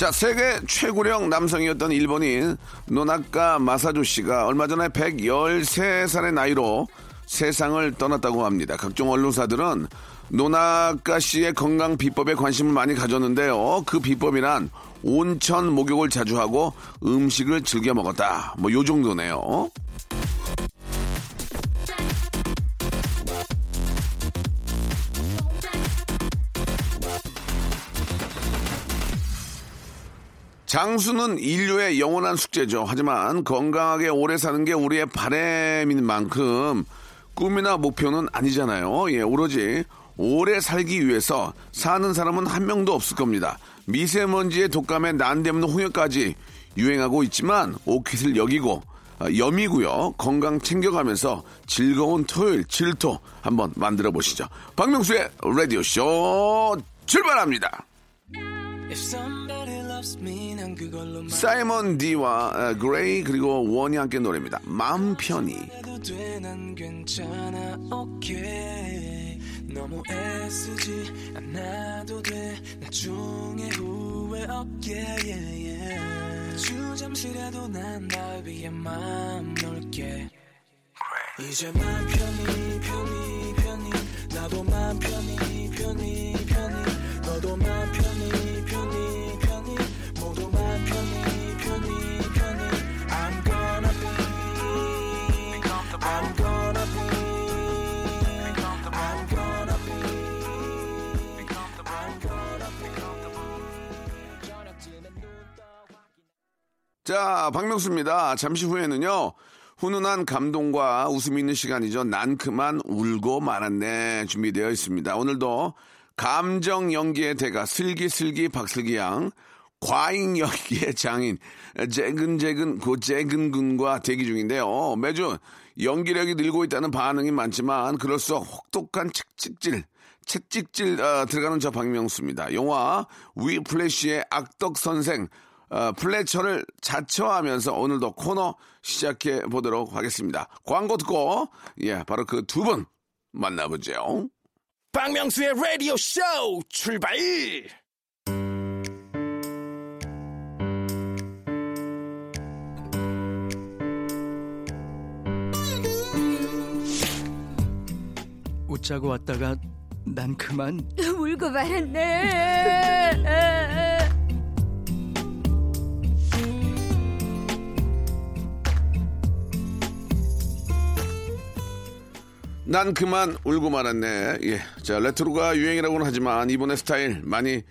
자 세계 최고령 남성이었던 일본인 노나카 마사조 씨가 얼마 전에 113살의 나이로 세상을 떠났다고 합니다. 각종 언론사들은 노나카 씨의 건강 비법에 관심을 많이 가졌는데요. 그 비법이란 온천 목욕을 자주 하고 음식을 즐겨 먹었다. 뭐 요 정도네요. 장수는 인류의 영원한 숙제죠. 하지만 건강하게 오래 사는 게 우리의 바램인 만큼 꿈이나 목표는 아니잖아요. 예, 오로지 오래 살기 위해서 사는 사람은 한 명도 없을 겁니다. 미세먼지의 독감에 난데없는 홍역까지 유행하고 있지만 오킷을 여기고 아, 염이고요. 건강 챙겨가면서 즐거운 토요일 질토 한번 만들어 보시죠. 박명수의 라디오 쇼 출발합니다. 사이먼 디와 아, 그레이 그리고 원이 함께 노래입니다. 마음 편히. 너무 애쓰지 않아도 돼 나중에 후회 없게 yeah, yeah. 주 잠시라도 난 날 위해 마음 놓을게 이제 맘 편히 편히 편히 나도 맘 편히 편히 편히 너도 맘 편히 자, 박명수입니다. 잠시 후에는요, 훈훈한 감동과 웃음이 있는 시간이죠. 난 그만 울고 말았네. 준비되어 있습니다. 오늘도 감정 연기의 대가 슬기슬기 박슬기 양, 과잉 연기의 장인, 재근재근 고재근 군과 대기 중인데요. 매주 연기력이 늘고 있다는 반응이 많지만, 그럴수록 혹독한 책찍질, 채찍질 어, 들어가는 저 박명수입니다. 영화 위플래시의 악덕 선생 어, 플래처를 자처하면서 오늘도 코너 시작해 보도록 하겠습니다. 광고 듣고 예 바로 그 두 분 만나보죠. 박명수의 라디오 쇼 출발. 웃자고 왔다가 난 그만 울고 말았네. 난 그만 울고 말았네. 예, 자 레트로가 유행이라고는 하지만 이번에 스타일 많이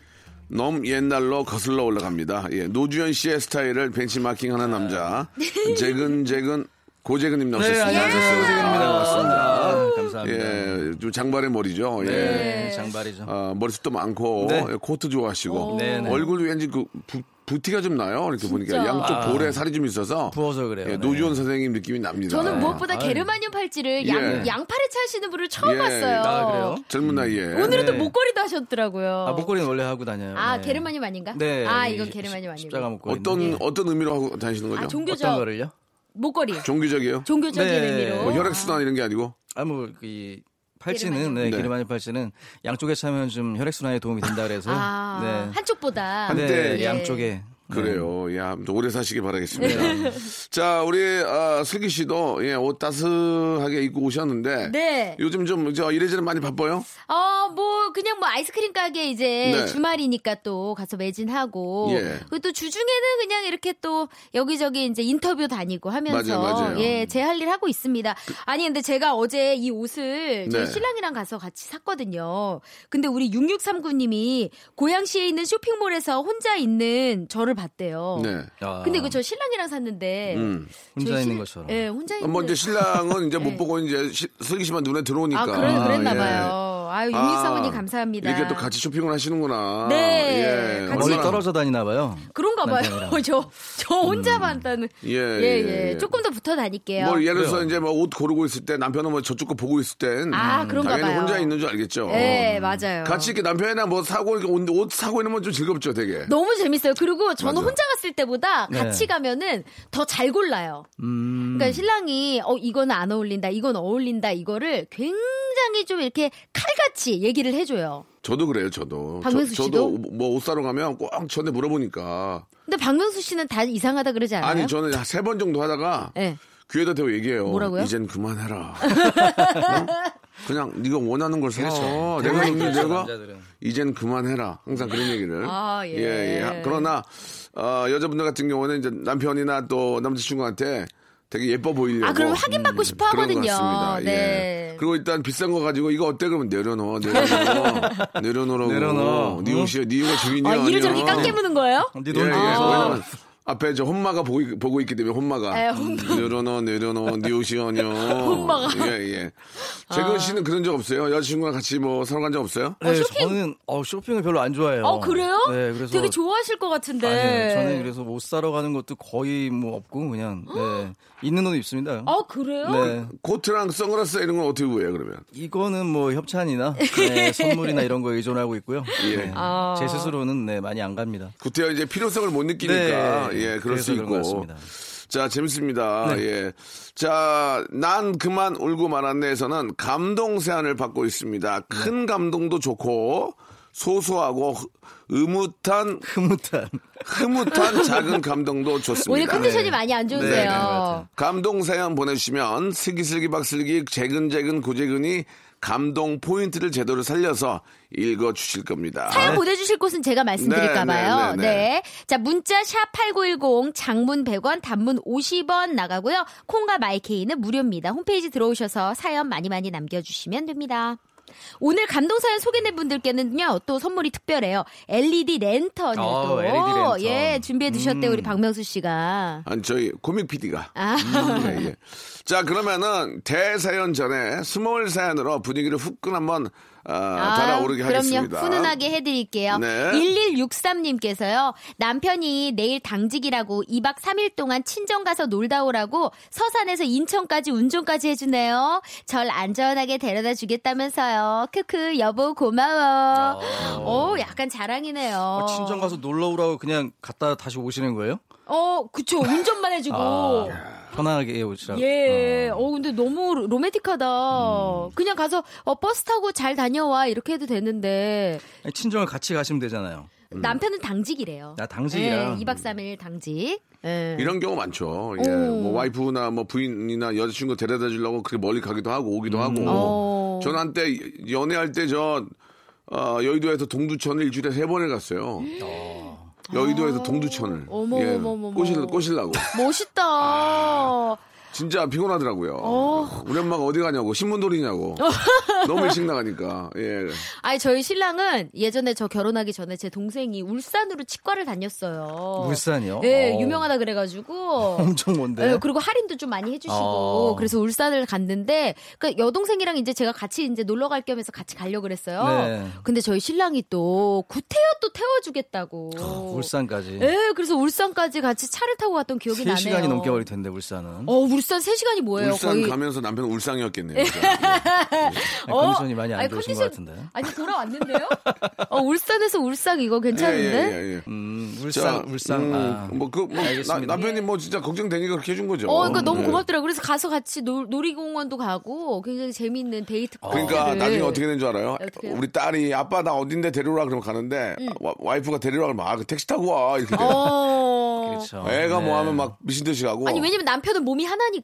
너무 옛날로 거슬러 올라갑니다. 예, 노주현 씨의 스타일을 벤치마킹 하는 남자 재근재근 고재근님 나오셨습니다. 네, 안녕하세요. 고재근입니다. 아, 반갑습니다. 아, 감사합니다. 예, 좀 장발의 머리죠. 예. 네, 장발이죠. 아, 머리숱도 많고 네. 예, 코트 좋아하시고 네, 네. 얼굴 왠지 그 부, 부티가 좀 나요. 이렇게 보니까 진짜. 양쪽 아. 볼에 살이 좀 있어서 부어서 그래요. 예, 네. 노주현 선생님 느낌이 납니다. 저는 무엇보다 아유. 게르마늄 팔찌를 양, 예. 양팔에 차시는 분을 처음 예. 봤어요. 아, 그래요? 젊은 나이에 오늘은 또 네. 목걸이도 하셨더라고요. 아, 목걸이는 원래 하고 다녀요. 아, 네. 게르마늄 아닌가? 네. 아, 이 이건 게르마늄 아니고. 십자가 목걸이. 어떤 예. 어떤 의미로 하고 다니시는 거죠? 아, 종교적 어떤 거를요? 목걸이. 종교적이에요? 종교적인 네. 의미로. 뭐 혈액 순환 이런 게 아니고 아, 뭐, 이 팔찌는. 네, 네. 게르마늄 팔찌는 양쪽에 차면 좀 혈액 순환에 도움이 된다 그래서. 아, 네. 한쪽보다. 한때 네, 예. 양쪽에. 그래요. 야, 아무튼 오래 사시길 바라겠습니다. 자, 우리 아, 슬기 씨도 예, 옷 따스하게 입고 오셨는데 네. 요즘 좀 저 이래저래 많이 바빠요? 어, 뭐, 그냥 뭐 아이스크림 가게 이제 네. 주말이니까 또 가서 매진하고. 예. 그리고 또 주중에는 그냥 이렇게 또 여기저기 이제 인터뷰 다니고 하면서. 맞아요, 맞아요. 예, 제 할 일 하고 있습니다. 아니, 근데 제가 어제 이 옷을 저희 네. 신랑이랑 가서 같이 샀거든요. 근데 우리 6639님이 고양시에 있는 쇼핑몰에서 혼자 있는 저를 봤대요. 네. 아, 근데 그 저 신랑이랑 샀는데. 음. 혼자 있는 신- 것처럼. 예, 혼자 있는. 뭐 이제 신랑은 이제 못 네. 보고 이제 시- 슬기 씨만 눈에 들어오니까. 아, 그래, 그랬나 예. 봐요. 아유, 아, 6639님 감사합니다. 이렇게 또 같이 쇼핑을 하시는구나. 네. 예. 같이. 떨어져 다니나 봐요. 그런가 봐요. 저, 저 혼자 봤다는. 예, 예, 예, 예. 조금 더 붙어 다닐게요. 뭐 예를 들어서. 이제 뭐 옷 고르고 있을 때 남편은 뭐 저쪽 거 보고 있을 땐 아, 그런가 당연히 봐요. 혼자 있는 줄 알겠죠. 네, 맞아요. 같이 이렇게 남편이랑 뭐 사고 이렇게 옷, 옷 사고 있는 건좀 즐겁죠, 되게. 너무 재밌어요. 그리고 저는 맞아. 혼자 갔을 때보다 네. 같이 가면은 더 잘 골라요. 음. 그러니까 신랑이 어 이거는 안 어울린다, 이건 어울린다 이거를 굉장히 좀 이렇게 칼같이 얘기를 해줘요. 저도 그래요, 저도. 박명수 저, 씨도? 도뭐 옷 사러 가면 꼭 전에 물어보니까. 근데 박명수 씨는 다 이상하다 그러지 않아요? 아니, 저는 세 번 정도 하다가 네. 귀에다 대고 얘기해요. 뭐라고요? 이젠 그만해라. 어? 그냥 네가 원하는 걸 사. 내가 있는 내가 남자들은. 이젠 그만해라. 항상 그런 얘기를. 아, 예. 그러나 어, 여자분들 같은 경우는 이제 남편이나 또 남자친구한테 되게 예뻐 보이려고. 아, 그럼 확인받고 싶어 그런 것 하거든요. 같습니다. 네. 예. 그리고 일단 비싼 거 가지고 이거 어때 그러면 내려놓아, 내려놓아, 내려놓으라고. 내려놓아. 네네 옷이 주인이야. 아, 이를 저렇게 아니야. 깎게 무는 거예요? 네 예, 돈 예. 주고서 왜냐면 앞에 저 혼마가 보고, 있- 보고 있기 때문에 혼마가 에, 혼마. 내려놓아 내려놓아 네 옷이 아니야. 혼마가. 예 예. 재근 씨는 그런 적 없어요? 여자친구랑 같이 뭐 사러 간 적 없어요? 네, 쇼핑? 저는 어, 쇼핑을 별로 안 좋아해요. 어, 그래요? 네, 그래서 되게 좋아하실 것 같은데. 아니요, 저는 그래서 옷 사러 가는 것도 거의 뭐 없고 그냥 네, 있는 옷 입습니다. 아, 그래요? 네, 코트랑 선글라스 이런 건 어떻게 구해요 그러면? 이거는 뭐 협찬이나 네, 선물이나 이런 거 의존하고 있고요. 예. 네, 아. 제 스스로는 네, 많이 안 갑니다. 구태여 이제 필요성을 못 느끼니까 네, 예 그럴 그래서 수 있고. 자 재밌습니다 네. 예. 예자 난 그만 울고 말았네에서는 감동 세안을 받고 있습니다 큰 감동도 좋고 소소하고 흐- 의뭇한 흐뭇한. 흐뭇한 작은 감동도 좋습니다 오늘 컨디션이 네. 많이 안 네, 네, 좋으세요. 맞아요. 감동 사연 보내주시면 슬기슬기 박슬기 재근재근 고재근이 감동 포인트를 제대로 살려서 읽어 주실 겁니다 사연 보내 주실 곳은 제가 말씀드릴까 봐요. 네, 네, 네, 네. 자, 문자 샵 8910 장문 100원, 단문 50원 나가고요. 콩과 마이케이는 무료입니다. 홈페이지 들어오셔서 사연 많이 많이 남겨 주시면 됩니다. 오늘 감동 사연 소개된 분들께는요 또 선물이 특별해요 LED 랜턴을 어, 또 LED 랜턴. 예 준비해 두셨대요 음. 우리 박명수 씨가 아니 저희 코믹 PD가 아 예, 예. 자, 그러면은 대사연 전에 small 사연으로 분위기를 후끈 한번 어, 달아오르게 그럼요. 하겠습니다. 훈훈하게 해드릴게요. 네. 1163님께서요. 남편이 내일 당직이라고 2박 3일 동안 친정 가서 놀다 오라고 서산에서 인천까지 운전까지 해주네요. 절 안전하게 데려다 주겠다면서요. 크크 여보 고마워. 오 약간 자랑이네요. 어, 친정 가서 놀러 오라고 그냥 갔다 다시 오시는 거예요? 어 그쵸 운전만 해주고. 아, 편하게 오시라고. 예. 어. 어, 근데 너무 로맨틱하다. 음. 그냥 가서, 어, 버스 타고 잘 다녀와. 이렇게 해도 되는데. 아니, 친정을 같이 가시면 되잖아요. 남편은 당직이래요. 아, 당직이라. 예, 2박 3일 당직. 예. 이런 경우 많죠. 예. 오. 뭐 와이프나 뭐 부인이나 여자친구 데려다 주려고 그렇게 멀리 가기도 하고 오기도 하고. 어. 저는 한때 연애할 때저 어, 여의도에서 동두천을 일주일에 세 번을 갔어요. 여의도에서 동두천을. 어머, 예. 어머, 어머. 꼬실, 꼬실라고. 멋있다. 진짜 피곤하더라고요. 어. 우리 엄마가 어디 가냐고 신문돌이냐고 너무 일찍 나가니까 예 아니, 저희 신랑은 예전에 저 결혼하기 전에 제 동생이 울산으로 치과를 다녔어요. 울산이요? 네, 어. 유명하다 그래가지고. 엄청 먼데. 네, 그리고 할인도 좀 많이 해주시고 어. 그래서 울산을 갔는데 그 여동생이랑 이제 제가 같이 이제 놀러 갈 겸해서 같이 가려 고 그랬어요. 네. 근데 저희 신랑이 또 구태여 또 태워주겠다고. 울산까지. 네, 그래서 울산까지 같이 차를 타고 갔던 기억이 나네요. 3시간이 넘게 걸릴 텐데 울산은. 어, 울산 3시간이 뭐예요? 울산 거의. 가면서 남편 은 울상이었겠네요. 어? 컨디션이 많이 안 아니, 좋으신 컨디션- 것 같은데. 아니, 돌아왔는데요? 어, 울산에서 울상 이거 괜찮은데? 예, 예, 예. 음, 울산, 울산. 아. 뭐그 뭐, 나- 알겠습니다. 남편이 뭐 진짜 걱정되니까 그렇게 해준 거죠. 어, 그러니까 너무 예. 고맙더라고요. 그래서 가서 같이 놀, 놀이공원도 가고 굉장히 재밌는 데이트 그러니까 코스를. 나중에 어떻게 된 줄 알아요? 어떡해요? 우리 딸이 아빠 나 어딘데 데려오라 그러면 가는데 와, 와이프가 데리러 가면 아, 그 택시 타고 와 이렇게 돼. 어. 그렇죠. 애가 뭐 네. 하면 막 미친 듯이 가고 아니 왜냐면 남편은 몸이 하나니까.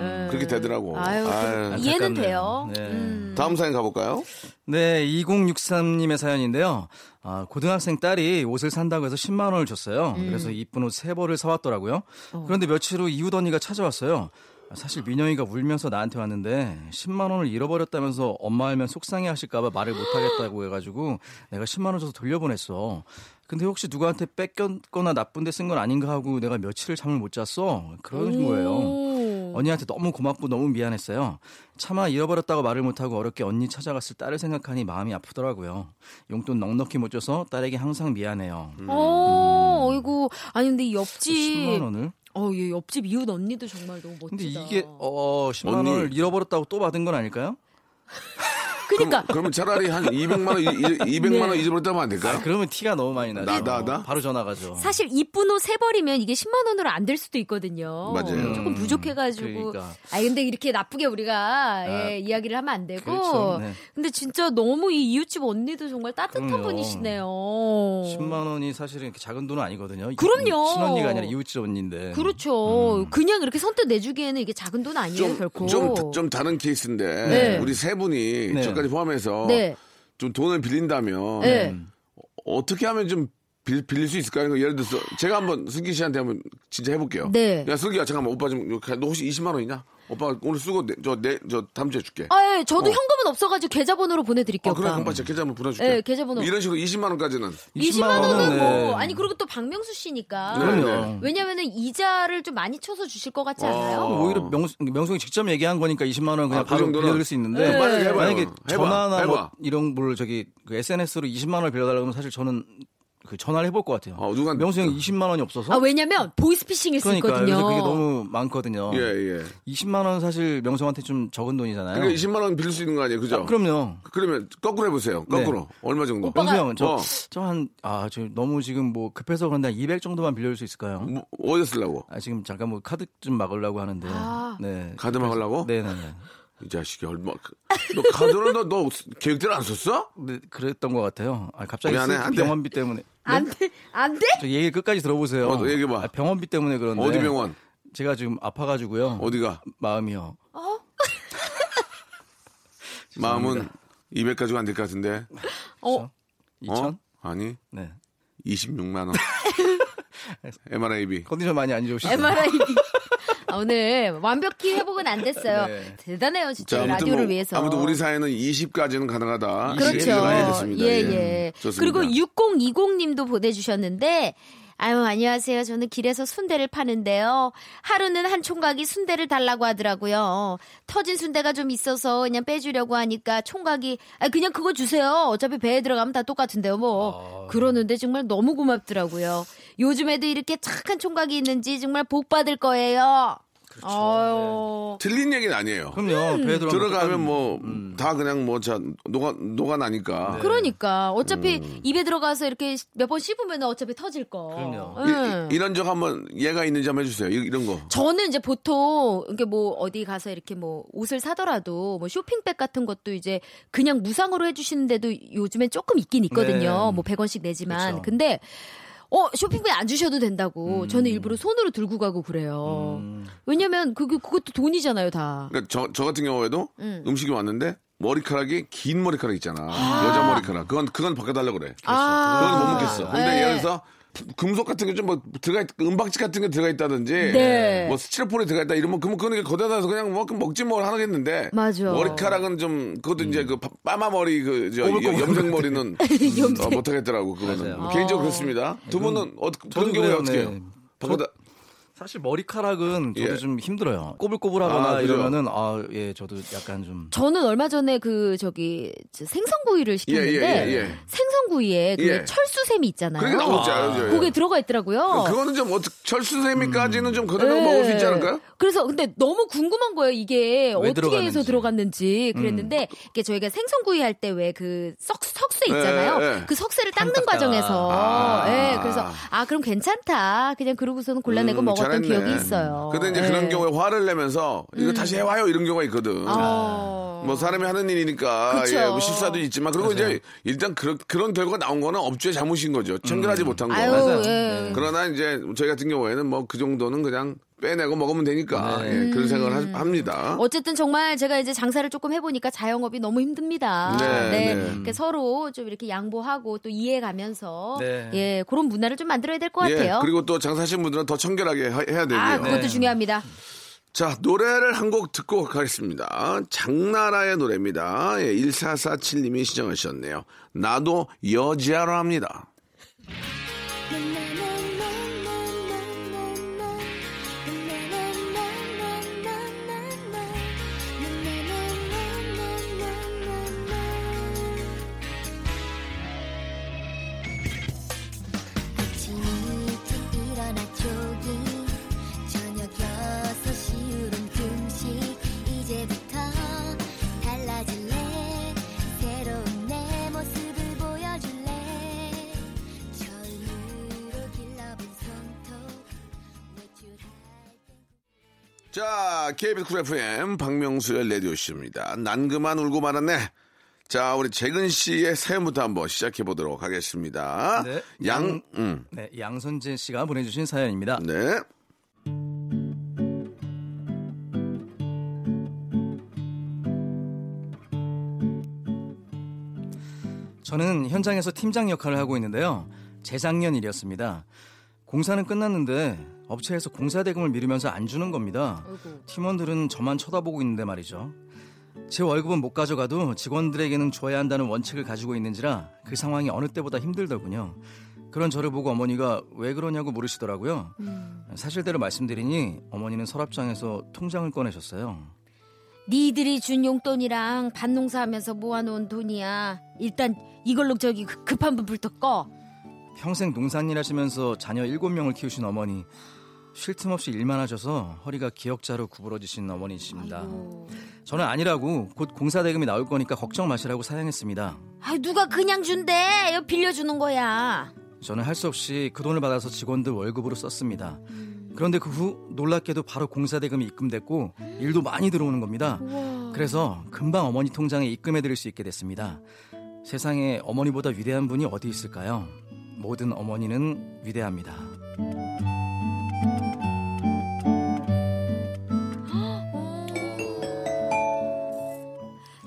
예. 그렇게 되더라고. 아유, 아유. 그- 이해는. 돼요. 네. 음. 다음 사연 가볼까요? 네, 2063님의 사연인데요. 아, 고등학생 딸이 옷을 산다고 해서 10만 원을 줬어요. 음. 그래서 이쁜 옷 세 벌을 사왔더라고요. 어. 그런데 며칠 후 이웃 언니가 찾아왔어요. 사실 민영이가 울면서 나한테 왔는데 10만 원을 잃어버렸다면서 엄마 알면 속상해 하실까봐 말을 못하겠다고 해가지고 내가 10만 원 줘서 돌려보냈어. 근데 혹시 누구한테 뺏겼거나 나쁜데 쓴 건 아닌가 하고 내가 며칠을 잠을 못 잤어. 그러는 거예요. 오. 언니한테 너무 고맙고 너무 미안했어요. 차마 잃어버렸다고 말을 못하고 어렵게 언니 찾아갔을 딸을 생각하니 마음이 아프더라고요. 용돈 넉넉히 못 줘서 딸에게 항상 미안해요. 어, 어이구. 아니 근데 이 10만 옆집 원을? 어, 이 옆집 이웃 언니도 정말 너무 멋지다. 근데 이게 어 10만 언니. 원을 잃어버렸다고 또 받은 건 아닐까요? 그러니까 그러면 차라리 한 200만 원, 200만 원 잊어버렸다면 안 될까요? 아, 그러면 티가 너무 많이 나죠. 나, 나, 나? 바로 전화 가죠. 사실 이쁜 옷 세 벌이면 이게 10만 원으로 안 될 수도 있거든요. 맞아요. 조금 부족해가지고. 그러니까. 아 근데 이렇게 나쁘게 우리가 예, 이야기를 하면 안 되고. 그렇죠. 네. 근데 진짜 너무 이 이웃집 언니도 정말 따뜻한 그럼요. 분이시네요. 10만 원이 사실은 이렇게 작은 돈은 아니거든요. 그럼요. 친언니가 아니라 이웃집 언니인데. 그렇죠. 그냥 이렇게 선뜻 내주기에는 이게 작은 돈 아니에요, 좀, 결코. 좀, 좀 다른 케이스인데, 네. 우리 세 분이, 네. 저까지 포함해서, 네. 좀 돈을 빌린다면, 네. 어떻게 하면 좀 빌, 빌릴 수 있을까요? 예를 들어서, 제가 한번 슬기 씨한테 한번 진짜 해볼게요. 네. 야, 슬기야, 잠깐만, 오빠 좀, 너 혹시 20만 원이냐? 오빠 오늘 쓰고, 내, 저, 내, 저, 다음 주에 줄게. 아, 예, 저도 어. 현금은 없어가지고 계좌번호로 보내드릴게요. 어, 그래, 오빠. 오빠 제 계좌 한번 보내줄게. 네, 계좌번호. 이런 식으로 20만 원까지는. 20만 20만 원은 뭐 네. 아니 그리고 또 박명수 씨니까 네, 그럼요. 왜냐면은 이자를 좀 많이 쳐서 주실 것 같지 않아요? 어. 오히려 명수, 명수이 직접 얘기한 거니까 20만 원 그냥 아, 그 바로 정도는? 빌려드릴 수 있는데 네. 만약에. 전화나 해봐. 뭐 이런 걸 저기 그 SNS로 20만 원을 빌려달라고 하면 사실 저는 그 전화를 해볼 것 같아요. 어, 누가- 명수 형이 20만 원이 없어서 아 왜냐면 보이스피싱일 수 그러니까. 그래서 그게 너무 많거든요. 예, 예. 20만 원 사실 명수한테 좀 적은 돈이잖아요. 그러니까 20만 원 빌릴 수 있는 거 아니에요? 그죠? 아, 그럼요. 그러면 거꾸로 해보세요. 거꾸로. 네. 얼마 정도? 오빠가- 명수 형, 저, 어. 저 한, 아, 저 너무 지금 뭐 급해서 그런데 한200 정도만 빌려줄 수 있을까요? 뭐, 어디 쓰려고? 아, 지금 잠깐 뭐 카드 좀 막으려고 하는데. 아. 네. 카드 막으려고? 네네네. 이 자식이 얼마. 너 카드는 너, 너 계획대로 안 썼어? 네, 그랬던 것 같아요. 아, 갑자기 미안해, 슬- 안 돼. 병원비 때문에. 안 돼, 안 돼? 저 얘기 끝까지 들어보세요. 어, 너 얘기해 봐. 아, 병원비 때문에 그런데. 어디 병원? 제가 지금 아파가지고요. 어디가? 마음이요. 마음은 200 가지고 안 될 것 같은데. 어, 2천? 어? 아니, 네. 26만 원. MRIB. 컨디션 많이 안 좋으시죠? MRI. 아, 오늘 완벽히 회복은 안 됐어요. 네. 대단해요, 진짜 자, 라디오를 뭐, 위해서. 아무튼 우리 사회는 20까지는 가능하다. 그렇죠. 예, 예. 좋습니다. 그리고 6020님도 보내주셨는데, 아유, 안녕하세요. 저는 길에서 순대를 파는데요. 하루는 한 총각이 순대를 달라고 하더라고요. 터진 순대가 좀 있어서 그냥 빼주려고 하니까 총각이, 아, 그냥 그거 주세요. 어차피 배에 들어가면 다 똑같은데요, 뭐. 그러는데 정말 너무 고맙더라고요. 요즘에도 이렇게 착한 총각이 있는지 정말 복 받을 거예요. 그렇죠. 아유. 틀린 얘기는 아니에요. 그럼요. 음. 배에 들어가면 들어가면 뭐, 음. 다 그냥 뭐, 자, 녹아, 녹아 나니까. 그러니까 어차피 음. 입에 들어가서 이렇게 몇 번 씹으면 어차피 터질 거. 그럼요. 응. 이, 런적 한번 얘가 있는지 한번 해주세요. 이- 이런 거. 저는 이제 보통 이게 뭐 어디 가서 이렇게 뭐 옷을 사더라도 뭐 쇼핑백 같은 것도 이제 그냥 무상으로 해주시는데도 요즘엔 조금 있긴 있거든요. 네. 뭐 100원씩 내지만. 그쵸. 근데 어 쇼핑백 안 주셔도 된다고. 음. 저는 일부러 손으로 들고 가고 그래요. 음. 왜냐면 그게 그것도 돈이잖아요, 다. 그러니까 저, 저 같은 경우에도 음. 음. 식이 왔는데 머리카락이 긴 머리카락 있잖아. 여자 머리카락. 그건, 그건 바꿔달라고 그래. 아. 그건 못 먹겠어. 근데 네. 예를 들어서 금속 같은 게 좀 뭐 들어가 있, 은박지 같은 게 들어가 있다든지 네. 뭐 스티로폼이 들어가 있다 이러면 그러면 그거는 거대하서 그냥 뭐 먹지 뭘 하겠는데 맞아. 머리카락은 좀 그것도 이제 그 파- 빠마 머리 그저 꼬불꼬불 염색 머리는 염색. 어, 못 하겠더라고 그거는 맞아요. 뭐 개인적으로 그렇습니다. 두 분은 어, 그런 경우에 어떻게 네. 해요? 바꿔다 사실 머리카락은 저도 예. 좀 힘들어요. 꼬불꼬불하거나 아? 이러면은 아 예 저도 약간 좀 저는 얼마 전에 그 저기 저 생선구이를 시켰는데 예, 예, 예, 예. 생선구이에 그 예. 철수샘이 있잖아요. 그렇게 나오지 않아요? 그게 들어가 있더라고요. 그거는 좀 어떻게 철수세미까지는 좀 그래도 네. 먹을 수 있지 않을까요? 그래서 근데 너무 궁금한 거예요. 이게 어떻게 들어가는지. 해서 들어갔는지 그랬는데 음. 이게 저희가 생선구이 할 때 왜 그 석쇠 있잖아요. 그 석쇠를 닦는. 과정에서 아. 예, 그래서 아 그럼 괜찮다. 그냥 그러고서는 골라내고 음, 먹 었던 잘했네. 기억이 있어요. 근데 이제 예. 그런 경우에 화를 내면서 이거 다시 해와요 이런 경우가 있거든. 어. 뭐 사람이 하는 일이니까 그쵸. 예, 뭐 실수도 있지만 그리고 이제 일단 그런 그런 결과가 나온 거는 업주의 잘못인 거죠. 청결하지 못한 거. 아유, 맞아요. 예. 네. 그러나 이제 저희 같은 경우에는 뭐 그 정도는 그냥 빼내고 먹으면 되니까 네. 예, 그런 생각을 하- 합니다. 어쨌든 정말 제가 이제 장사를 조금 해보니까 자영업이 너무 힘듭니다. 네, 네. 그러니까 서로 좀 이렇게 양보하고 또 이해가면서 네. 예 그런 문화를 좀 만들어야 될것 예, 같아요. 그리고 또 장사하신 분들은 더 청결하게 하- 해야 되고요. 아 그것도 네. 중요합니다. 자, 노래를 한 곡 듣고 가겠습니다. 장나라의 노래입니다. 예, 1447님이 시청하셨네요. 나도 여자로 합니다. 자, KBS 쿨 FM 박명수의 라디오쇼입니다. 난 그만 울고 말았네. 자, 우리 재근 씨의 사연부터 한번 시작해 보도록 하겠습니다. 네, 양, 양- 음, 네, 양선재 씨가 보내주신 사연입니다. 네. 저는 현장에서 팀장 역할을 하고 있는데요. 재작년 일이었습니다. 공사는 끝났는데 업체에서 공사 대금을 미루면서 안 주는 겁니다. 팀원들은 저만 쳐다보고 있는데 말이죠. 제 월급은 못 가져가도 직원들에게는 줘야 한다는 원칙을 가지고 있는지라 그 상황이 어느 때보다 힘들더군요. 그런 저를 보고 어머니가 왜 그러냐고 물으시더라고요. 사실대로 말씀드리니 어머니는 서랍장에서 통장을 꺼내셨어요. 니들이 준 용돈이랑 밭농사하면서 모아놓은 돈이야. 일단 이걸로 저기 급- 급한 불부터 꺼. 평생 농산일 하시면서 자녀 7명을 키우신 어머니 쉴 틈 없이 일만 하셔서 허리가 기역자로 구부러지신 어머니십니다. 저는 아니라고 곧 공사 대금이 나올 거니까 걱정 마시라고 사양했습니다. 아 누가 그냥 준대? 이거 빌려주는 거야. 저는 할 수 없이 그 돈을 받아서 직원들 월급으로 썼습니다. 그런데 그 후 놀랍게도 바로 공사 대금이 입금됐고 일도 많이 들어오는 겁니다. 그래서 금방 어머니 통장에 입금해 드릴 수 있게 됐습니다. 세상에 어머니보다 위대한 분이 어디 있을까요? 모든 어머니는 위대합니다.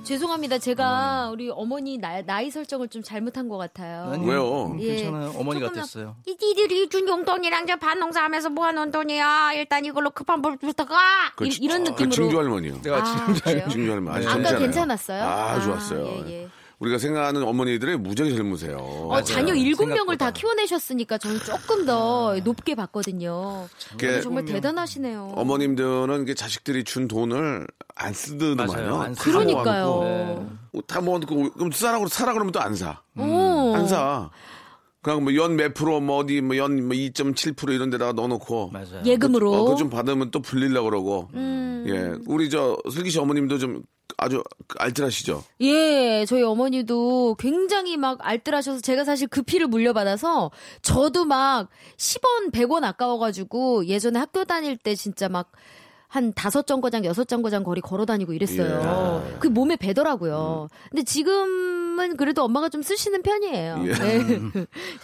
죄송합니다. 제가 우리 어머니 나, 나이 설정을 좀 잘못한 것 같아요. 아니, 왜요? 음, 예. 괜찮아요. 어머니 같았어요. 이 니들이 준 용돈이랑 저 밭농사하면서 모아놓은 돈이야. 일단 이걸로 급한 불부터 꺼. 이, 지- 이런 그 느낌으로. 증조 할머니요. 내가 아? 증조 할머니. 아주 아까. 괜찮았어요? 아, 아, 좋았어요. 예, 예. 우리가 생각하는 어머니들이 무지하게 젊으세요. 어, 자녀 일곱 명을 다. 키워내셨으니까 저는 조금 더 높게 봤거든요. 그게 정말 대단하시네요. 어머님들은 이게 자식들이 준 돈을 안 쓰더만요. 그러니까요. 네. 어, 다 모아놓고 그럼 사라고 사라 그러면 또 안 사. 오. 안 사. 그냥 뭐연몇 프로 뭐 어디 뭐연 2.7% 이런 데다가 넣어놓고 맞아요. 예금으로. 어, 그거 좀 받으면 또 불리려고 그러고. 음. 예. 우리 저 슬기 씨 어머님도 좀 아주 알뜰하시죠. 예, 저희 어머니도 굉장히 막 알뜰하셔서 제가 사실 그 피를 물려받아서 저도 막 10원, 100원 아까워가지고 예전에 학교 다닐 때 진짜 막 한 다섯 정거장, 여섯 정거장 거리 걸어 다니고 이랬어요. 예. 그 몸에 배더라고요. 근데 지금은 그래도 엄마가 좀 쓰시는 편이에요. 예. 네.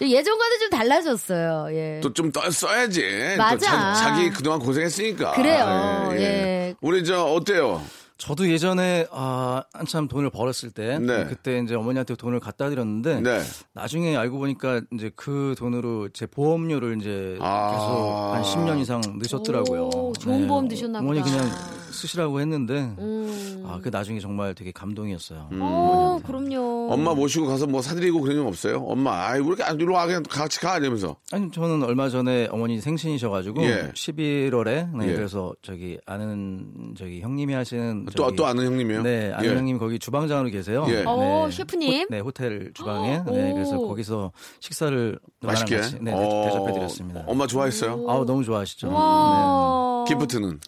예전과는 좀 달라졌어요. 예. 또좀 써야지. 맞아. 또 자, 기 그동안 고생했으니까. 그래요. 예. 우리 저 어때요? 저도 예전에 아, 한참 돈을 벌었을 때 네. 그때 이제 어머니한테 돈을 갖다 드렸는데 네. 나중에 알고 보니까 이제 그 돈으로 제 보험료를 이제 아. 계속 한 10년 이상 넣으셨더라고요. 네. 오, 좋은 보험 드셨나 어머니 보다. 그냥 쓰시라고 했는데 음. 아, 그 나중에 정말 되게 감동이었어요. 어, 그럼요. 엄마 모시고 가서 뭐 사드리고 그런 적 없어요? 엄마, 아이, 왜 이렇게 안 일로 와, 그냥 같이 가, 이러면서. 아니 저는 얼마 전에 어머니 생신이셔가지고 예. 11월에 네, 예. 그래서 저기 아는 저기 형님이 하시는 또, 저기- 또 아는 형님이요? 네 아는 예. 형님 거기 주방장으로 계세요. 예. 어, 네. 셰프님? 호, 네 호텔 주방에 네 오. 그래서 거기서 식사를 맛있게. 같이 네, 어, 대접해드렸습니다. 엄마 좋아했어요? 아우 너무 좋아하시죠. 네. 와. 기프트는?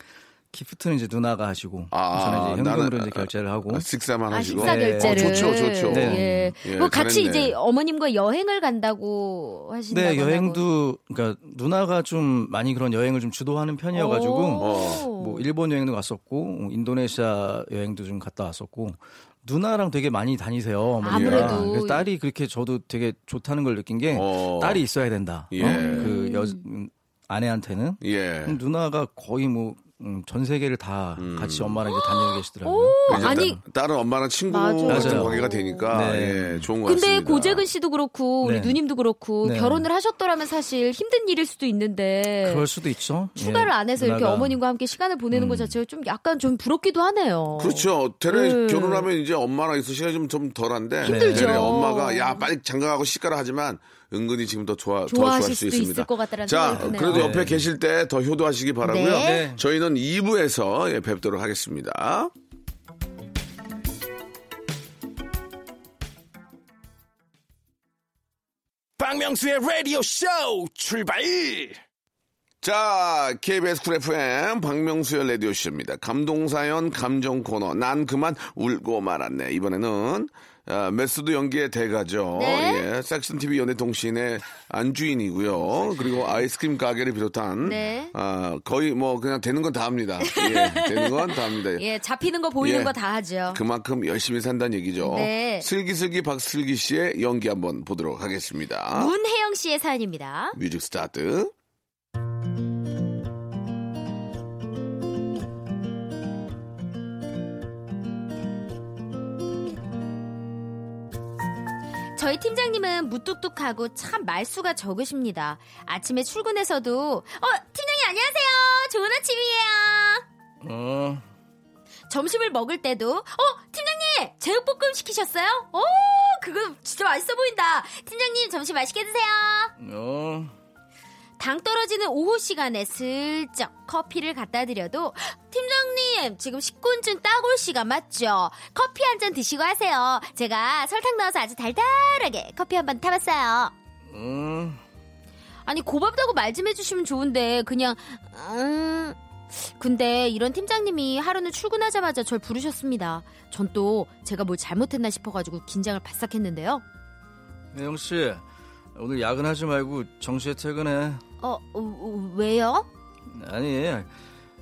기프트는 이제 누나가 하시고 아, 저는 이제 현금으로 나는- 이제 결제를 하고 아, 식사만 아, 하시고. 식사 네. 결제를. 어, 좋죠, 좋죠. 네. 예. 예, 뭐 같이. 이제 어머님과 여행을 간다고 하신다고. 네 여행도 그러니까 누나가 좀 많이 그런 여행을 좀 주도하는 편이어가지고 어. 뭐 일본 여행도 갔었고 뭐 인도네시아 여행도 좀 갔다 왔었고 누나랑 되게 많이 다니세요. 어머니가. 아무래도. 딸이 그렇게 저도 되게 좋다는 걸 느낀 게 어. 딸이 있어야 된다. 예. 어? 그 여, 음, 아내한테는 예. 누나가 거의 뭐 음, 전 세계를 다 음. 같이 엄마랑 이제 다니고 계시더라고요. 이제 아니, 딸- 딸은 엄마랑 친구 맞아. 같은. 관계가 되니까 네. 예, 좋은 것 근데 같습니다. 고재근 씨도 그렇고 우리 네. 누님도 그렇고 네. 결혼을 하셨더라면 사실 힘든 일일 수도 있는데 그럴 수도 있죠. 휴가를 예, 안 해서 이렇게. 어머님과 함께 시간을 보내는 것 자체가 좀 약간 좀 부럽기도 하네요. 그렇죠. 되레 네. 결혼하면 이제 엄마랑 있을 시간이 좀, 좀 덜한데. 힘들죠. 엄마가 야, 빨리 장가가고 시가라 하지만 은근히 지금 더 좋아, 좋아하실 수 수도 있습니다. 있을 것 같다라는 자. 그래도 옆에 네. 계실 때 더 효도하시기 바라고요 네. 저희는 2부에서 예, 뵙도록 하겠습니다. 박명수의 라디오 쇼 출발! 자, KBS 쿨 FM 박명수의 라디오 쇼입니다. 감동사연 감정 코너. 난 그만 울고 말았네. 이번에는 아, method 연기의 대가죠. 네. 예, 섹션 TV 연예통신의 안주인이고요. 그리고 아이스크림 가게를 비롯한 네. 아, 거의 뭐 그냥 되는 건 다 합니다. 예, 되는 건 다 합니다. 예, 잡히는 거 보이는 예. 거다 하죠. 그만큼 열심히 산다는 얘기죠. 네. 슬기슬기 박슬기 씨의 연기 한번 보도록 하겠습니다. 문혜영 씨의 사연입니다. music start. 저희 팀장님은 무뚝뚝하고 참 말수가 적으십니다. 아침에 출근해서도 어 팀장님 안녕하세요. 좋은 아침이에요. 어, 점심을 먹을 때도 어 팀장님 제육볶음 시키셨어요? 오 그거 진짜 맛있어 보인다. 팀장님 점심 맛있게 드세요. 어, 당 떨어지는 오후 시간에 슬쩍 커피를 갖다 드려도 팀장님 지금 식곤증 따올 시간 맞죠? 커피 한 잔 드시고 하세요. 제가 설탕 넣어서 아주 달달하게 커피 한 번 타봤어요. 어, 아니 고맙다고 말 좀 해주시면 좋은데 그냥 음... 근데 이런 팀장님이 하루는 출근하자마자 절 부르셨습니다. 전 또 제가 뭘 잘못했나 싶어가지고 긴장을 바싹 했는데요. 혜영 씨, 오늘 야근하지 말고 정시에 퇴근해. 어, 어, 어, 왜요? 아니,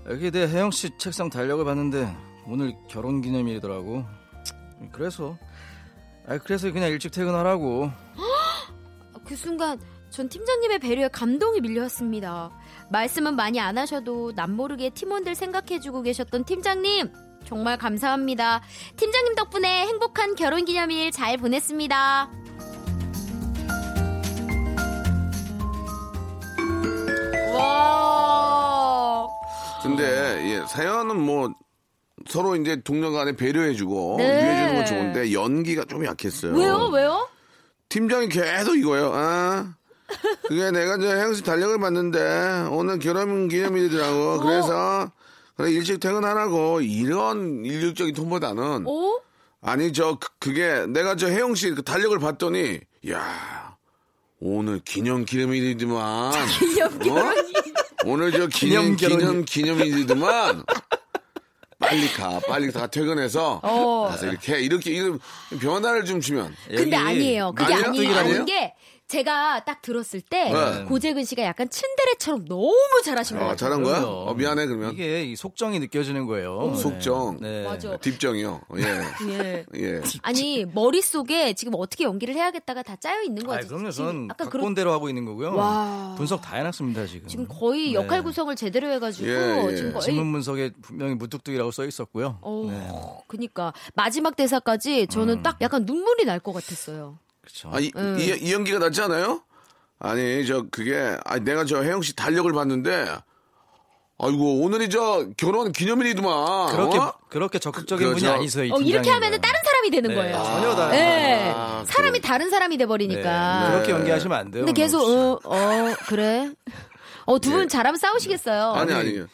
여기 내 혜영 씨 책상 달력을 봤는데 오늘 결혼 기념일이더라고. 그래서, 아 그래서 그냥 일찍 퇴근하라고. 그 순간 전 팀장님의 배려에 감동이 밀려왔습니다. 말씀은 많이 안 하셔도 남모르게 팀원들 생각해주고 계셨던 팀장님 정말 감사합니다. 팀장님 덕분에 행복한 결혼 기념일 잘 보냈습니다. 근데 예, 사연은 뭐 서로 이제 동료 간에 배려해주고 네. 위해주는 건 좋은데 연기가 좀 약했어요. 왜요? 왜요? 팀장이 계속 이거예요. 아, 그게 내가 저 행시 달력을 봤는데 오늘 결혼 기념일이더라고. 그래서 그래 일찍 퇴근하라고 이런 일률적인 톤보다는 오? 아니 저 그- 그게 내가 저 혜영 씨그 달력을 봤더니 야 오늘 기념 기념일이더만. 기념 어? 오늘 저 기념 기념 결혼이- 기념 기념일이더만. 빨리 가, 빨리 다 퇴근해서 어. 가서 이렇게 이렇게 이런 변화를 좀 주면 근데 아니에요. 그게 아니에요? 아니에요. 그게 아니에요? 아닌 게 제가 딱 들었을 때 네. 고재근 씨가 약간 츤데레처럼 너무 잘하신 것 어, 같아요. 잘한 거야? 어, 미안해 그러면 이게 이 속정이 느껴지는 거예요. 속정. 네. 맞아. 딥정이요. 예. 예. 예. 아니 머릿 속에 지금 어떻게 연기를 해야겠다가 다 짜여 있는 아, 거죠. 그럼요. 지금 전 약간 그런 각본대로 하고 있는 거고요. 와. 분석 다 해놨습니다 지금. 지금 거의 네. 역할 구성을 제대로 해가지고 예, 예. 지금 거의 지문 분석에 분명히 무뚝뚝이라고 써 있었고요. 어, 네. 그니까 마지막 대사까지 저는 딱 약간 눈물이 날 것 같았어요. 그렇죠. 아, 이, 음. 이, 이 연기가 낫지 않아요? 아니, 저, 그게, 아 내가 저 혜영 씨 달력을 봤는데, 아이고, 오늘이 저 결혼 기념일이더만. 그렇게 어? 그렇게 적극적인 그, 분이 저- 아니세요. 이 어, 이렇게. 하면은 다른 사람이 되는 네, 거예요. 전혀 다른 네. 아, 사람이 그래. 다른 사람이 돼버리니까. 네, 그렇게 연기하시면 안 돼요. 근데 계속. 어, 어 그래. 어 두분 잘하면 싸우시겠어요. 아니, 아니. 이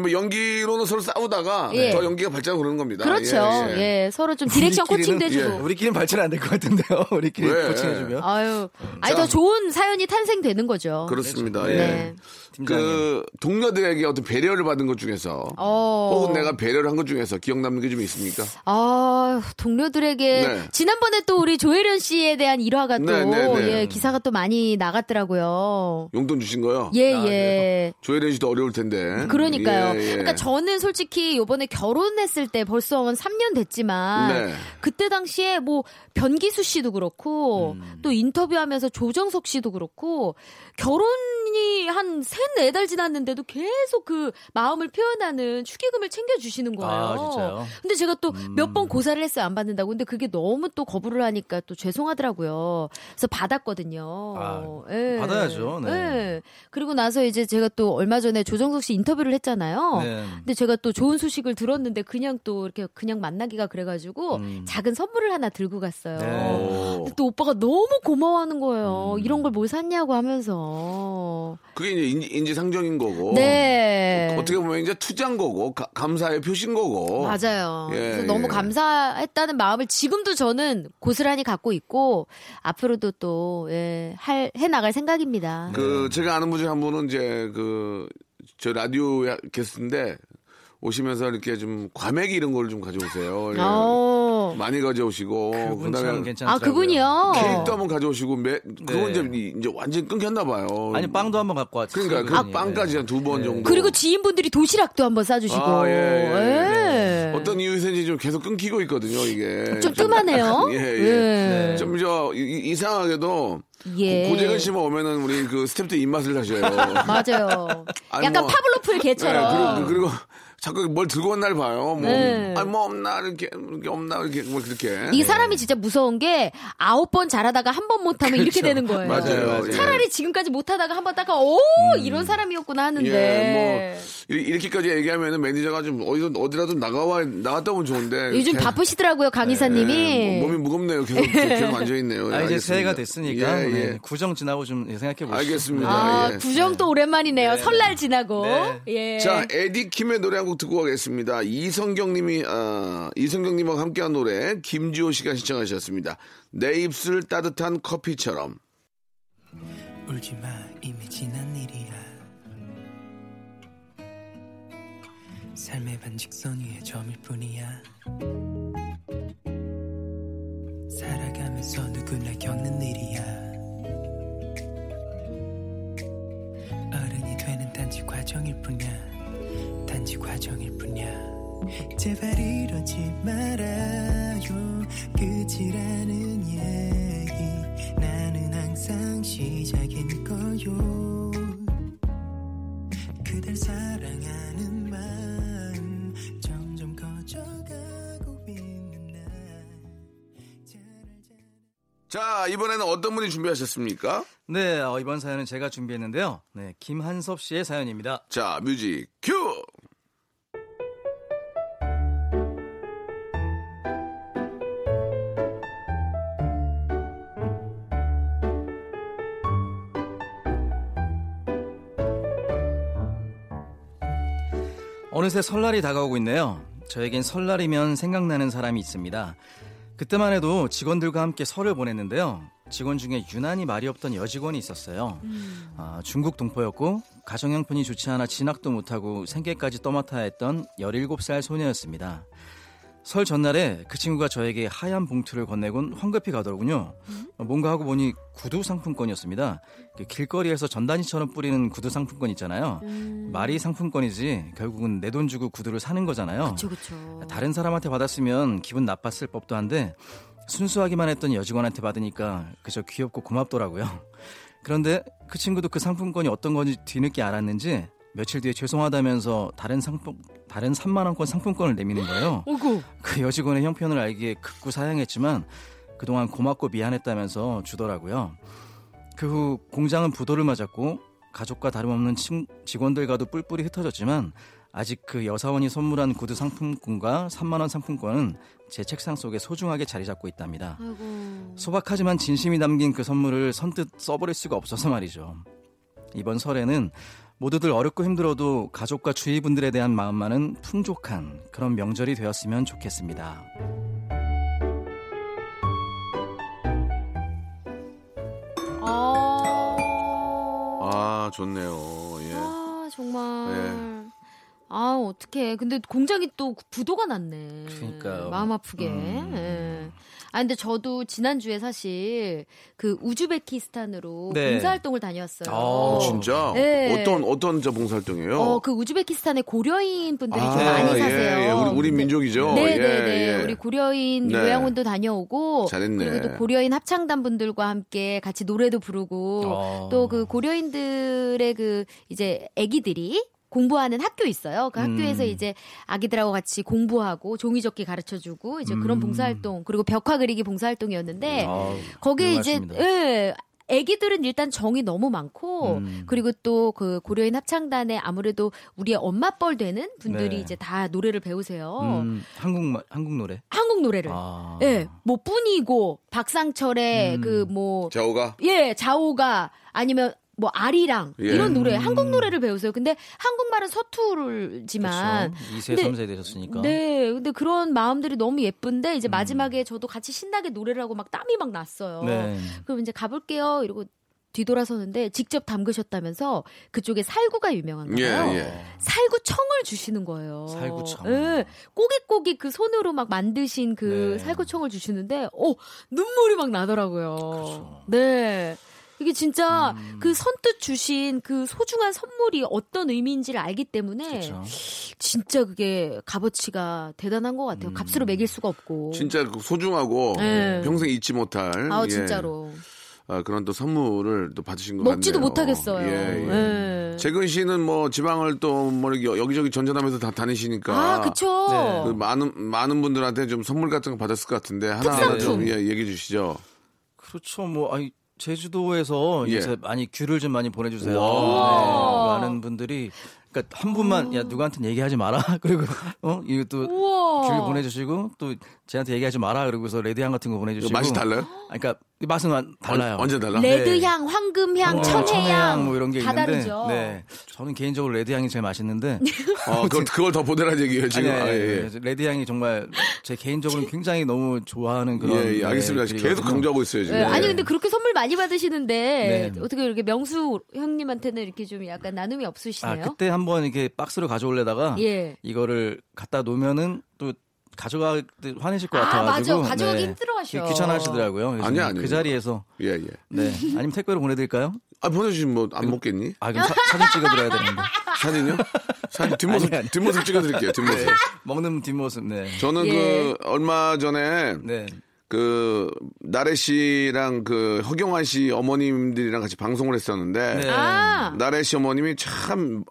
뭐 연기로는 서로 싸우다가 예. 더 연기가 발전 그러는 겁니다. 그렇죠. 예, 예. 예, 서로 좀 direction coaching도 해주고. 예. 우리끼리는 발전 안 될 것 같은데요. 우리끼리 왜? 코칭해주면. 아유, 아니 자. 더 좋은 사연이 탄생되는 거죠. 그렇습니다. 네. 예. 네. 팀장님. 그 동료들에게 어떤 배려를 받은 것 중에서 어. 혹은 내가 배려를 한 것 중에서 기억 남는 게 좀 있습니까? 아, 동료들에게 네. 지난번에 또 우리 조혜련 씨에 대한 일화가 또 네, 네, 네. 예, 기사가 또 많이 나갔더라고요. 용돈 주신 거요? 예, 아, 예. 조혜련 씨도 어려울 텐데. 그러니까요. 예, 예. 그러니까 저는 솔직히 요번에 결혼했을 때 벌써 한 3년 됐지만 네. 그때 당시에 뭐 변기수 씨도 그렇고 음. 또 인터뷰하면서 조정석 씨도 그렇고 결혼이 한 세 네 달 지났는데도 계속 그 마음을 표현하는 축의금을 챙겨 주시는 거예요. 아, 진짜요? 음. 근데 제가 또 몇번 고사를 했어요. 안 받는다고. 근데 그게 너무 또 거부를 하니까 또 죄송하더라고요. 그래서 받았거든요. 아, 예. 받아야죠. 네. 예. 그리고 나서 이제 제가 또 얼마 전에 조정석 씨 인터뷰를 했잖아요. 네. 근데 제가 또 좋은 소식을 들었는데 그냥 또 이렇게 그냥 만나기가 그래가지고 음. 작은 선물을 하나 들고 갔어요. 네. 근데 또 오빠가 너무 고마워하는 거예요. 음. 이런 걸 뭘 샀냐고 하면서. 그게 이제 인지, 인지 상정인 거고. 네. 어떻게 보면 이제 투자인 거고 가- 감사의 표시인 거고. 맞아요. 예, 그래서 예. 너무 감사했다는 마음을 지금도 저는 고스란히 갖고 있고 앞으로도 또 예, 할, 해 나갈 생각입니다. 그 제가 아는 분 중에 한 분은 이제 그 저 라디오 게스트인데 오시면서 이렇게 좀 과메기 이런 걸 좀 가져오세요. 예. 어. 많이 가져오시고 그분 참 그다음에 괜찮더라고요. 아, 그분이요? 케이크도 한번 가져오시고 매, 그건 네. 이제, 이- 이제 완전 끊겼나 봐요. 아니 빵도 한번 갖고 왔어요. 그러니까 그 빵까지 한 두번 정도. 그리고 지인분들이 도시락도 한번 싸주시고. 아, 예, 예, 예. 어떤 이유에서인지 좀 계속 끊기고 있거든요, 이게. 좀 뜸하네요. 예, 예. 예. 좀저 이상하게도 예. 고- 고재근 씨만 오면은 우리 그 스탭들 입맛을 다셔요. 맞아요. 약간 뭐- 파블로프의 개처럼. 네, 그리고, 그리고 자꾸 뭘 들고 오나 봐요. 뭐, 네. 아니, 뭐 없나, 이렇게, 이렇게 없나, 이렇게, 뭐 그렇게. 이 사람이 진짜 무서운 게 아홉 번 잘하다가 한 번 못하면 이렇게 그렇죠. 되는 거예요. 맞아요. 맞아요. 차라리 지금까지 못하다가 한번 따가 오 이런 사람이었구나 하는데. 예, 뭐, 이- 이렇게까지 얘기하면 은 매니저가 좀 어디서, 어디라도 나가와, 나갔다 오면 좋은데. 요즘 개- 바쁘시더라고요 강 이사님이. 예, 뭐, 몸이 무겁네요. 계속, 계속 앉아있네요. 예, 아, 이제. 새해가 됐으니까 예, 예. 네, 구정 지나고 좀 생각해 보시죠. 알겠습니다. 아 예. 구정 또 오랜만이네요. 설날 지나고. 네. 예. 자, 에디킴의 노래 한곡 듣고 가겠습니다. 이성경 님이, 아, 이성경 님과 함께한 노래, 김지호 씨가 신청하셨습니다. 내 입술 따뜻한 커피처럼. 울지 마 이미 지난 일이야 삶의 반직선 위에 점일 뿐이야 살아가면서 누구나 겪는 일이야 어른이 되는 단지 과정일 뿐이야 단지 과정일 뿐이야. 제발 이러지 말아요. 끝이라는 얘기. 나는 항상 시작인 거요. 그댈 사랑하는 자, 이번에는 어떤 분이 준비하셨습니까? 네, 어, 이번 사연은 제가 준비했는데요. 네, 김한섭 씨의 사연입니다. 자, 뮤직 큐! 어느새 설날이 다가오고 있네요. 저에겐 설날이면 생각나는 사람이 있습니다. 그때만 해도 직원들과 함께 설을 보냈는데요. 직원 중에 유난히 말이 없던 여직원이 있었어요. 아, 중국 동포였고 가정 형편이 좋지 않아 진학도 못하고 생계까지 떠맡아야 했던 17살 소녀였습니다. 설 전날에 그 친구가 저에게 하얀 봉투를 건네곤 황급히 가더군요. 어, 뭔가 하고 보니 구두 상품권이었습니다. 그 길거리에서 전단지처럼 뿌리는 구두 상품권 있잖아요. 말이 상품권이지 결국은 내 돈 주고 구두를 사는 거잖아요. 그쵸 그쵸. 다른 사람한테 받았으면 기분 나빴을 법도 한데 순수하기만 했던 여직원한테 받으니까 그저 귀엽고 고맙더라고요. 그런데 그 친구도 그 상품권이 어떤 건지 뒤늦게 알았는지 며칠 뒤에 죄송하다면서 다른 상품 다른 3만 원권 상품권을 내미는 거예요. 오구. 그 여직원의 형편을 알기에 극구 사양했지만 그동안 고맙고 미안했다면서 주더라고요. 그 후 공장은 부도를 맞았고 가족과 다름없는 친- 직원들과도 뿔뿔이 흩어졌지만 아직 그 여사원이 선물한 구두 상품권과 3만 원 상품권은 제 책상 속에 소중하게 자리 잡고 있답니다. 아이고. 소박하지만 진심이 담긴 그 선물을 선뜻 써버릴 수가 없어서 말이죠. 이번 설에는 모두들 어렵고 힘들어도 가족과 주위 분들에 대한 마음만은 풍족한 그런 명절이 되었으면 좋겠습니다. 아. 아, 좋네요. 예. 아 정말. 네. 아 어떡해. 근데 공장이 또 부도가 났네. 그러니까요. 마음 아프게. 음. 예. 아 근데 저도 지난주에 사실 그 우즈베키스탄으로 네. 봉사활동을 다녀왔어요. 어, 진짜? 네. 어떤, 어떤 저 봉사활동이에요? 어, 그 우즈베키스탄에 고려인 분들이 아, 좀 많이 예, 사세요. 예. 우리, 우리 네. 민족이죠? 네네네. 예, 예. 우리 고려인 네. 요양원도 다녀오고 잘했네. 그리고 또 고려인 합창단 분들과 함께 같이 노래도 부르고 어. 또그 고려인들의 그 이제 아기들이 공부하는 학교 있어요. 그 학교에서 음. 이제 아기들하고 같이 공부하고 종이접기 가르쳐 주고 이제 그런 음. 봉사활동 그리고 벽화 그리기 봉사활동이었는데 아우, 거기에 이제. 예. 애기들은 일단 정이 너무 많고 음. 그리고 또 그 고려인 합창단에 아무래도 우리의 엄마뻘 되는 분들이 네. 이제 다 노래를 배우세요. 음, 한국 마- 한국 노래. 한국 노래를. 아. 예, 뭐 뿐이고 박상철의 음. 그뭐 자오가? 예, 자오가 아니면 뭐 아리랑 예. 이런 노래 음. 한국 노래를 배우세요. 근데 한국말은 서투르지만 그렇죠. 2세, 근데- 3세 되셨으니까. 네, 근데 그런 마음들이 너무 예쁜데 이제 마지막에 저도 같이 신나게 노래를 하고 막 땀이 막 났어요. 네. 그럼 이제 가볼게요. 이러고 뒤돌아서는데 직접 담그셨다면서 그쪽에 살구가 유명한가요? 예, 예. 살구청을 주시는 거예요. 살구청. 예. 꼬깃꼬깃 그 손으로 막 만드신 그 네. 살구청을 주시는데, 오, 눈물이 막 나더라고요. 그렇죠. 네. 이게 진짜 음. 그 선뜻 주신 그 소중한 선물이 어떤 의미인지를 알기 때문에 그렇죠. 진짜 그게 값어치가 대단한 것 같아요. 음. 값으로 매길 수가 없고. 진짜 그 소중하고 네. 평생 잊지 못할 아우 예. 진짜로 아, 그런 또 선물을 또 받으신 것 먹지도 같네요. 못하겠어요. 예, 예. 예. 재근 씨는 뭐 지방을 또뭐 여기저기 전전하면서 다 다니시니까 아 그쵸. 네. 그 많은 많은 분들한테 좀 선물 같은 거 받았을 것 같은데 하나 하나 좀. 예, 얘기해 주시죠. 그렇죠. 뭐 아니 제주도에서 예. 이제 많이 귤을 좀 많이 보내주세요. 와. 네, 많은 분들이 그러니까 한 분만 야 누구한테는 얘기하지 마라. 그리고 어 이거 또 우와. 귤 보내주시고 또 쟤한테 얘기하지 마라. 그러고서 레드향 같은 거 보내주시고 맛이 달라요? 아, 그러니까 맛은 완- 달라요. 언제 달라? 레드향, 황금향, 어, 천혜향, 뭐 이런 게다 있는데, 다르죠. 네, 저는 개인적으로 레드향이 제일 맛있는데, 어, 그걸, 그걸 더 보내라 얘기예요 지금. 아니, 아, 예. 아니, 레드향이 정말 제 개인적으로 굉장히 너무 좋아하는 그런. 예, 예, 알겠습니다. 네, 계속 글이거든요. 강조하고 있어요 지금. 네, 아니 예. 근데 그렇게 선물 많이 받으시는데 네. 어떻게 이렇게 명수 형님한테는 이렇게 좀 약간 나눔이 아, 없으시네요? 그때 한번 이렇게 박스로 가져올래다가 예. 이거를 갖다 놓으면은 또 가져가 화내실 것 아 같아가지고 맞아 가져가기 네. 힘들어하셔. 귀찮아하시더라고요. 그래서 아니야, 아니에요. 그 자리에서 예, 예. 네 아니면 택배로 보내드릴까요? 아 보내주시면 뭐 안 먹겠니? 아 그럼 사, 사진 찍어드려야 되는데 사진요? 사진 뒷모습 아니, 아니. 뒷모습 찍어드릴게요. 뒷모습. 먹는 뒷모습 네. 저는 예. 그 얼마 전에 네. 그 나래 씨랑 그 허경환 씨 어머님들이랑 같이 방송을 했었는데 네. 아, 나래 씨 어머님이 참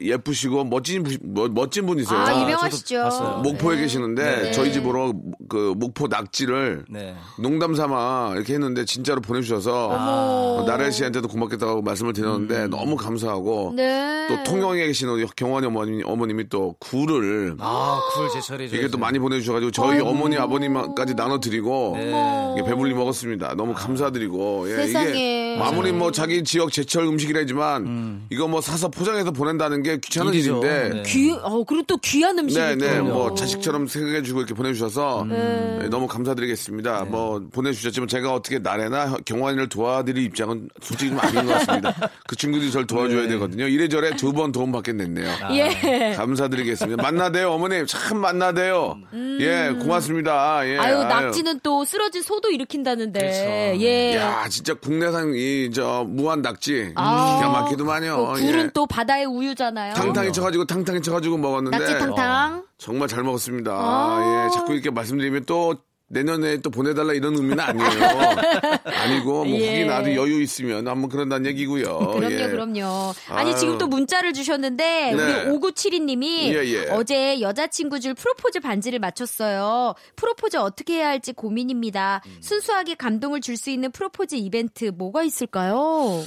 예쁘시고 멋진 멋- 멋진 분이세요. 아, 아, 유명하시죠. 봤어요. 목포에 네. 계시는데 네. 저희 집으로 그 목포 낙지를 네. 농담 삼아 이렇게 했는데 진짜로 보내주셔서 어, 나래 씨한테도 고맙겠다고 말씀을 드렸는데 너무 감사하고 네. 또 통영에 계시는 경환이 어머니, 어머님이 또 굴을 아굴 제철이죠. 이게 또 많이 보내주셔가지고 저희 어머니 아버님까지 나눠드리고 네. 이게 배불리 먹었습니다. 너무 감사드리고 예, 세상에. 이게 아무리 뭐 자기 지역 제철 음식이라지만 이거 뭐 사서 포장해서 보낸다는 게 귀찮은 일이죠. 일인데 네. 귀, 어 그리고 또 귀한 음식이 네, 네, 또. 뭐 자식처럼 생각해주고 이렇게 보내주셔서 네. 네, 너무 감사드리겠습니다. 뭐 보내주셨지만 제가 어떻게 나래나 경환이를 도와드릴 입장은 솔직히 좀 아닌 것 같습니다. 그 친구들이 저를 도와줘야 네. 되거든요. 이래저래 두 번 도움 받게 됐네요. 예. 감사드리겠습니다. 만나대요, 어머님. 참 만나대요. 예, 고맙습니다. 예, 음. 아유 낙지는 또 쓰러진 소도 일으킨다는데. 그렇죠. 예. 야, 진짜 국내산 이 저 무한 낙지 아. 기가 막히더만요. 그 굴은 예. 또 바다의 우유잖아요. 탕탕이 쳐가지고 탕탕이 쳐가지고 먹었는데 낙지 탕탕. 정말 잘 먹었습니다. 아. 예, 자꾸 이렇게 말씀드리면 또 내년에 또 보내달라 이런 의미는 아니에요. 아니고 뭐 예. 혹이 나도 여유 있으면 한번 그런다는 얘기고요. 그럼요, 예. 그럼요. 아니, 아유. 지금 또 문자를 주셨는데, 네. 우리 5972님이 예, 예. 어제 여자친구 줄 프로포즈 반지를 맞췄어요. 프로포즈 어떻게 해야 할지 고민입니다. 음. 순수하게 감동을 줄 수 있는 프로포즈 이벤트 뭐가 있을까요?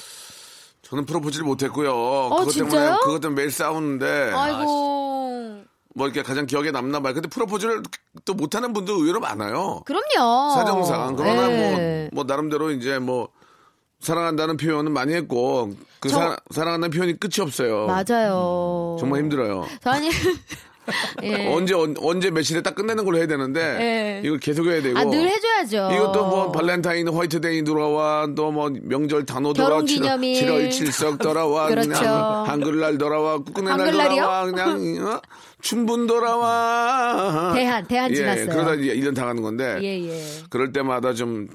저는 프로포즈를 못했고요. 그것 때문에 진짜요? 그것 때문에 매일 싸우는데 아이고. 뭐 이렇게 가장 기억에 남나 봐요. 근데 프로포즈를 또 못하는 분도 의외로 많아요. 그럼요. 사정상 그러나 네. 뭐, 뭐 나름대로 이제 뭐 사랑한다는 표현은 많이 했고 그 저- 사, 사랑한다는 표현이 끝이 없어요. 맞아요. 정말 힘들어요. 저 아니. 예. 언제 언, 언제 며칠에 딱 끝내는 걸로 해야 되는데 예. 이걸 계속 해야 되고 아, 늘 해줘야죠. 이것도 뭐 발렌타인 화이트데이 돌아와 또 뭐 명절 단오 돌아와 결혼기념일. 7월 7석 돌아와 그렇죠. 그냥 한글날 돌아와 꾸꾸네 날 한글날이요? 돌아와 그냥 어? 춘분 돌아와 대한, 대한 예, 지났어요. 그러다 이제 1년 다 가는 건데 예, 예. 그럴 때마다 좀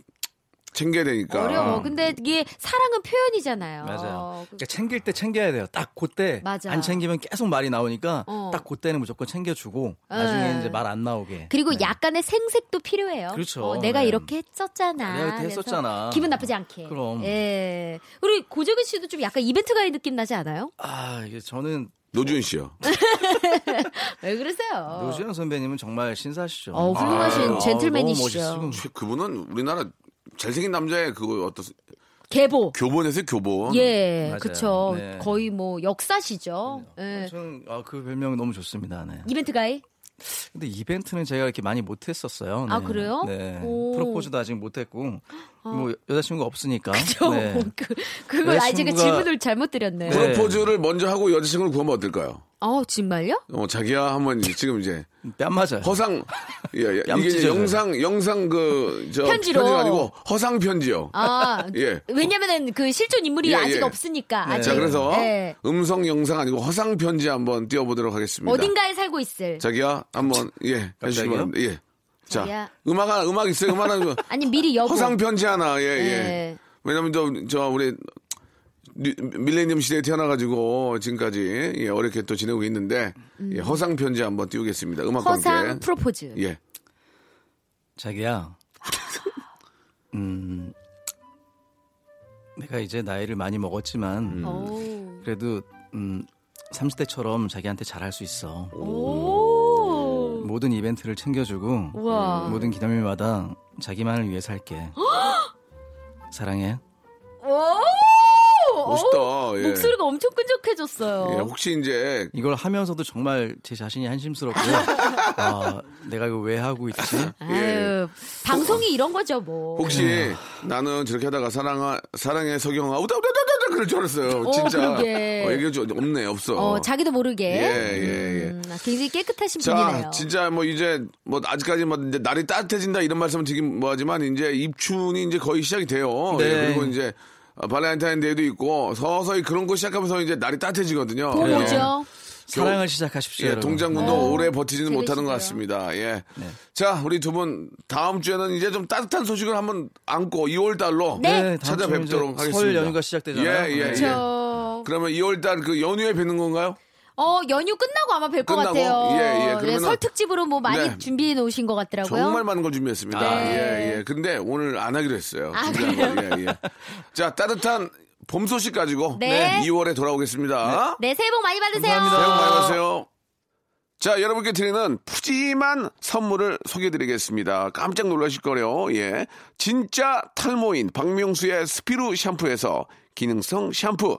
챙겨야 되니까 어려워. 근데 이게 사랑은 표현이잖아요. 맞아요. 그- 그러니까 챙길 때 챙겨야 돼요. 딱 그때 맞아. 안 챙기면 계속 말이 나오니까 어. 딱 그때는 무조건 챙겨주고 나중에 네. 이제 말 안 나오게. 그리고 네. 약간의 생색도 필요해요. 그렇죠. 어, 내가 네. 이렇게 했었잖아. 내가 이렇게 했었잖아. 기분 나쁘지 않게. 그럼. 예. 우리 고재근 씨도 좀 약간 이벤트 가이 느낌 나지 않아요? 아 이게 저는 노준 씨요. 왜 그러세요? 노주현 선배님은 정말 신사시죠. 어, 훌륭하신 아, 너무 젠틀맨이시죠. 최- 그분은 우리나라 잘생긴 남자의 그거 어떤 계보. 교본에서요 교본. 예, 맞아요. 그쵸. 네. 거의 뭐 역사시죠. 예. 저는 아, 그 별명 너무 좋습니다. 네. 이벤트 가이? 근데 이벤트는 제가 이렇게 많이 못했었어요. 아, 네. 그래요? 네. 오. 프로포즈도 아직 못했고 뭐 여자친구가 없으니까. 저, 네. 그, 그걸 아직 여자친구가- 질문을 잘못 드렸네. 네. 프로포즈를 먼저 하고 여자친구를 구하면 어떨까요? 어, 정말요? 어, 자기야 한번 이제 지금 이제 뺨 맞아요. 허상 예, 예. 이게 뺨 이제 찢어져요. 영상 영상 그저 편지로. 편지가 아니고 허상 편지요. 아, 예. 왜냐면은 그 실존 인물이 예, 아직 예. 없으니까. 아직. 자, 그래서 네. 음성 영상 아니고 허상 편지 한번 띄워 보도록 하겠습니다. 어딘가에 살고 있을. 자기야 한번 예 해 주시기 갑자기요? 바랍니다. 예. 자. 음악 하나 음악 있어요. 음악 하나 아니, 미리 여보. 허상 편지 하나 예 예. 네. 왜냐면 저, 저 우리 미- 밀레니엄 시대에 태어나가지고 지금까지 예, 어렵게 또 지내고 있는데 예, 허상 편지 한번 띄우겠습니다. 음악과 음. 허상 함께. 프로포즈. 예. 자기야. 음. 내가 이제 나이를 많이 먹었지만 오. 그래도 음 30대처럼 자기한테 잘할 수 있어. 오. 모든 이벤트를 챙겨주고 우와. 모든 기념일마다 자기만을 위해 살게. 사랑해. 오. 멋있다. 예. 목소리가 엄청 끈적해졌어요. 예, 혹시 이제 이걸 하면서도 정말 제 자신이 한심스럽고요. 아, 내가 이거 왜 하고 있지? 아유, 방송이 이런 거죠, 뭐. 예. 혹시 나는 저렇게 하다가 사랑아 사랑의 서경아 우다 우다 우다 그럴 줄 알았어요. 어, 진짜. 그러게. 어, 이게 좀 없네 없어. 어, 자기도 모르게. 예, 예, 예. 음, 굉장히 깨끗하신 자, 분이네요. 진짜 뭐 이제 뭐 아직까지 뭐 이제 날이 따뜻해진다 이런 말씀은 드리긴 뭐하지만 이제 입춘이 이제 거의 시작이 돼요. 네. 예, 그리고 이제 발렌타인데이도 있고 서서히 그런 거 시작하면서 이제 날이 따뜻해지거든요. 뭐 예. 사랑을 시작하십시오. 예. 동장군도 어, 오래 버티지는 되게 못하는 것. 같습니다. 예. 네. 자, 우리 두 분 다음 주에는 이제 좀 따뜻한 소식을 한번 안고 2월 달로 네. 다음 찾아뵙도록 하겠습니다. 설 연휴가 시작되잖아요. 예, 예, 네. 예. 저, 그러면 2월 달 그 연휴에 뵙는 건가요? 어, 연휴 끝나고 아마 뵐 것 끝나고? 같아요. 예, 예. 네, 그러면은- 설 특집으로 뭐 많이 네. 준비해 놓으신 것 같더라고요. 정말 많은 걸 준비했습니다. 네. 예, 예. 근데 오늘 안 하기로 했어요. 아. 예, 예. 자, 따뜻한 봄 소식 가지고 네. 2월에 돌아오겠습니다. 네, 새해 복 많이 받으세요. 감사합니다. 새해 복 많이 받으세요. 자, 여러분께 드리는 푸짐한 선물을 소개해드리겠습니다. 깜짝 놀라실 거예요. 예. 진짜 탈모인 박명수의 스피루 샴푸에서 기능성 샴푸.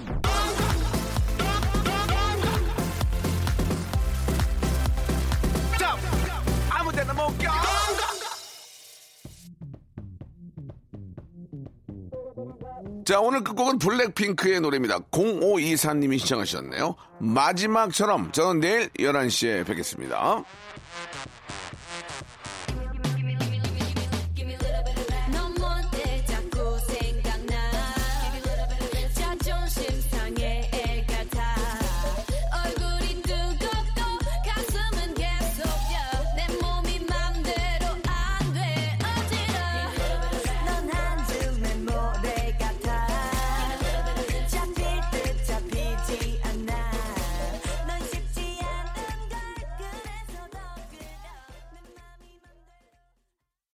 자, 오늘 끝곡은 블랙핑크의 노래입니다. 0524님이 시청하셨네요. 마지막처럼 저는 내일 11시에 뵙겠습니다.